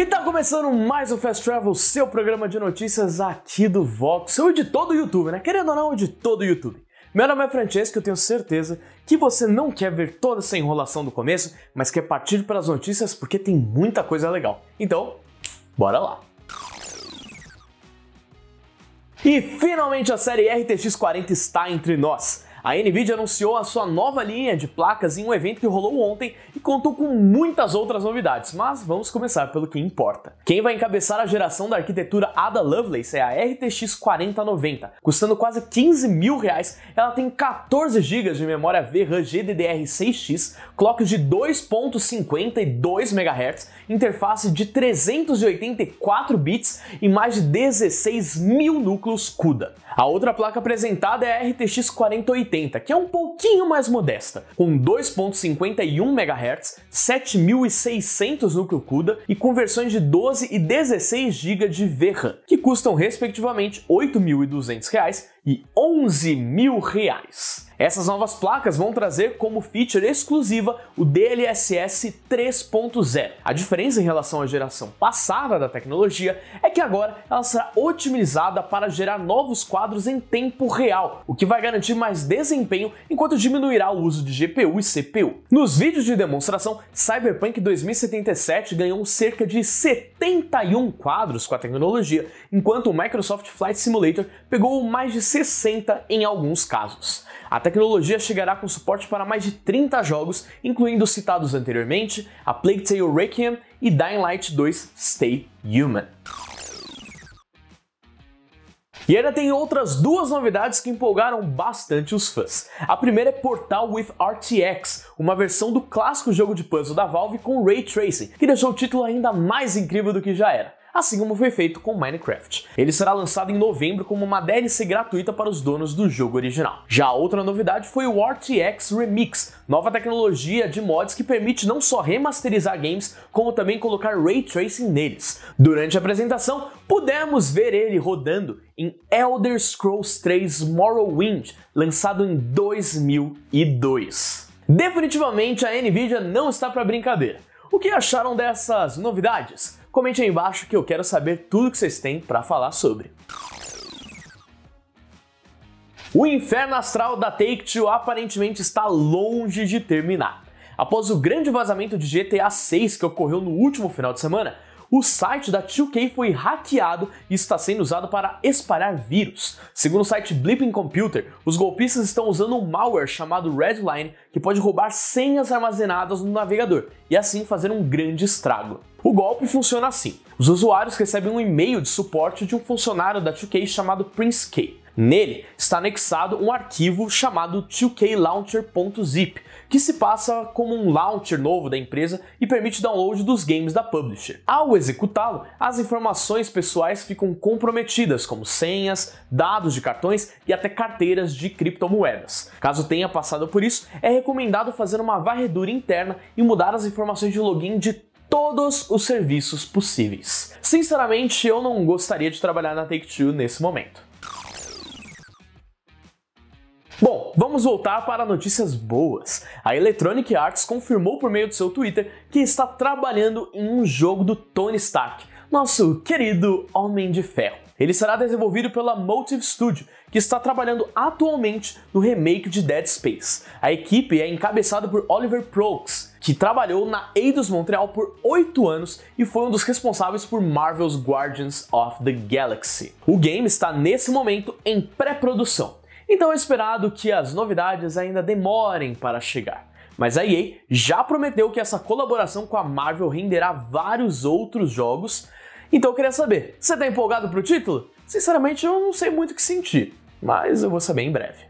E tá começando mais o Fast Travel, seu programa de notícias aqui do Vox, seu editor do YouTube, né? Querendo ou não, editor do YouTube. Meu nome é Francesco e eu tenho certeza que você não quer ver toda essa enrolação do começo, mas quer partir para as notícias porque tem muita coisa legal. Então, bora lá! E finalmente a série RTX 40 está entre nós. A Nvidia anunciou a sua nova linha de placas em um evento que rolou ontem contou com muitas outras novidades, mas vamos começar pelo que importa. Quem vai encabeçar a geração da arquitetura Ada Lovelace é a RTX 4090. Custando quase 15 mil reais, ela tem 14 GB de memória VRAM GDDR6X, clocks de 2.52 MHz, interface de 384 bits e mais de 16 mil núcleos CUDA. A outra placa apresentada é a RTX 4080, que é um pouquinho mais modesta, com 2.51 MHz, 7600 núcleo CUDA e com versões de 12 e 16 GB de VRAM, que custam respectivamente R$ 8.200 e 11 mil reais. Essas novas placas vão trazer como feature exclusiva o DLSS 3.0. A diferença em relação à geração passada da tecnologia é que agora ela será otimizada para gerar novos quadros em tempo real, o que vai garantir mais desempenho enquanto diminuirá o uso de GPU e CPU. Nos vídeos de demonstração, Cyberpunk 2077 ganhou cerca de 71 quadros com a tecnologia, enquanto o Microsoft Flight Simulator pegou mais de 60 em alguns casos. Tecnologia chegará com suporte para mais de 30 jogos, incluindo os citados anteriormente, a Plague Tale Requiem e Dying Light 2 Stay Human. E ainda tem outras duas novidades que empolgaram bastante os fãs. A primeira é Portal with RTX, uma versão do clássico jogo de puzzle da Valve com Ray Tracing, que deixou o título ainda mais incrível do que já era assim como foi feito com Minecraft. Ele será lançado em novembro como uma DLC gratuita para os donos do jogo original. Já outra novidade foi o RTX Remix, nova tecnologia de mods que permite não só remasterizar games, como também colocar ray tracing neles. Durante a apresentação, pudemos ver ele rodando em Elder Scrolls 3 Morrowind, lançado em 2002. Definitivamente a Nvidia não está para brincadeira. O que acharam dessas novidades? Comente aí embaixo que eu quero saber tudo que vocês têm para falar sobre. O inferno astral da Take-Two aparentemente está longe de terminar. Após o grande vazamento de GTA 6 que ocorreu no último final de semana, o site da 2K foi hackeado e está sendo usado para espalhar vírus. Segundo o site Blipping Computer, os golpistas estão usando um malware chamado Redline que pode roubar senhas armazenadas no navegador e assim fazer um grande estrago. O golpe funciona assim: os usuários recebem um e-mail de suporte de um funcionário da 2K chamado Prince K. Nele está anexado um arquivo chamado 2klauncher.zip, que se passa como um launcher novo da empresa e permite download dos games da publisher. Ao executá-lo, as informações pessoais ficam comprometidas, como senhas, dados de cartões e até carteiras de criptomoedas. Caso tenha passado por isso, é recomendado fazer uma varredura interna e mudar as informações de login de todos os serviços possíveis. Sinceramente, eu não gostaria de trabalhar na Take-Two nesse momento. Bom, vamos voltar para notícias boas. A Electronic Arts confirmou por meio do seu Twitter que está trabalhando em um jogo do Tony Stark, nosso querido Homem de Ferro. Ele será desenvolvido pela Motive Studio, que está trabalhando atualmente no remake de Dead Space. A equipe é encabeçada por Oliver Prokes, que trabalhou na Eidos Montreal por 8 anos e foi um dos responsáveis por Marvel's Guardians of the Galaxy. O game está nesse momento em pré-produção. Então é esperado que as novidades ainda demorem para chegar. Mas a EA já prometeu que essa colaboração com a Marvel renderá vários outros jogos. Então eu queria saber, você está empolgado para o título? Sinceramente eu não sei muito o que sentir, mas eu vou saber em breve.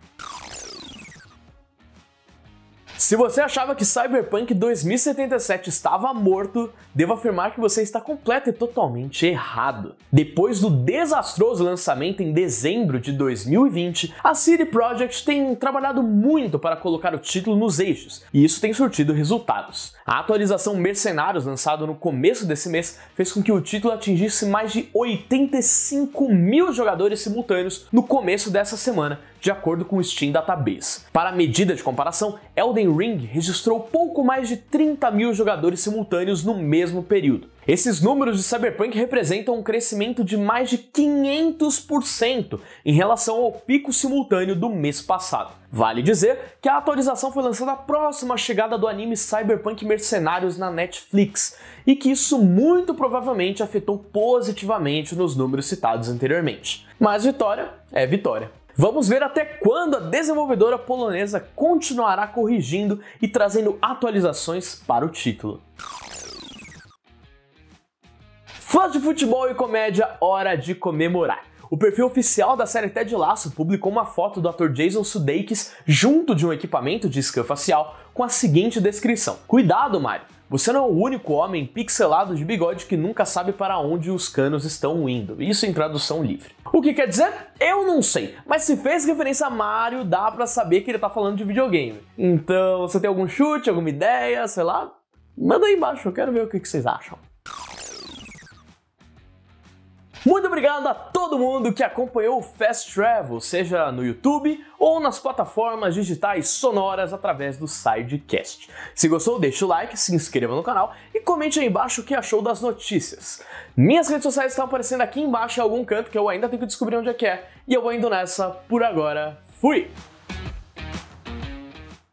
Se você achava que Cyberpunk 2077 estava morto, devo afirmar que você está completo e totalmente errado. Depois do desastroso lançamento em dezembro de 2020, a CD Projekt tem trabalhado muito para colocar o título nos eixos, e isso tem surtido resultados. A atualização Mercenários, lançada no começo desse mês, fez com que o título atingisse mais de 85 mil jogadores simultâneos no começo dessa semana, de acordo com o Steam Database. Para medida de comparação, Elden Ring registrou pouco mais de 30 mil jogadores simultâneos no mesmo período. Esses números de Cyberpunk representam um crescimento de mais de 500% em relação ao pico simultâneo do mês passado. Vale dizer que a atualização foi lançada próxima à chegada do anime Cyberpunk Mercenários na Netflix e que isso muito provavelmente afetou positivamente nos números citados anteriormente. Mas vitória é vitória. Vamos ver até quando a desenvolvedora polonesa continuará corrigindo e trazendo atualizações para o título. Fãs de futebol e comédia, hora de comemorar. O perfil oficial da série Ted Lasso publicou uma foto do ator Jason Sudeikis junto de um equipamento de scan facial com a seguinte descrição: Cuidado, Mario! Você não é o único homem pixelado de bigode que nunca sabe para onde os canos estão indo. Isso em tradução livre. O que quer dizer? Eu não sei, mas se fez referência a Mario, dá para saber que ele tá falando de videogame. Então, você tem algum chute, alguma ideia, sei lá? Manda aí embaixo, eu quero ver o que vocês acham. Muito obrigado a todo mundo que acompanhou o Fast Travel, seja no YouTube ou nas plataformas digitais sonoras através do Sidecast. Se gostou, deixa o like, se inscreva no canal e comente aí embaixo o que achou das notícias. Minhas redes sociais estão aparecendo aqui embaixo em algum canto que eu ainda tenho que descobrir onde é que é. E eu vou indo nessa por agora. Fui!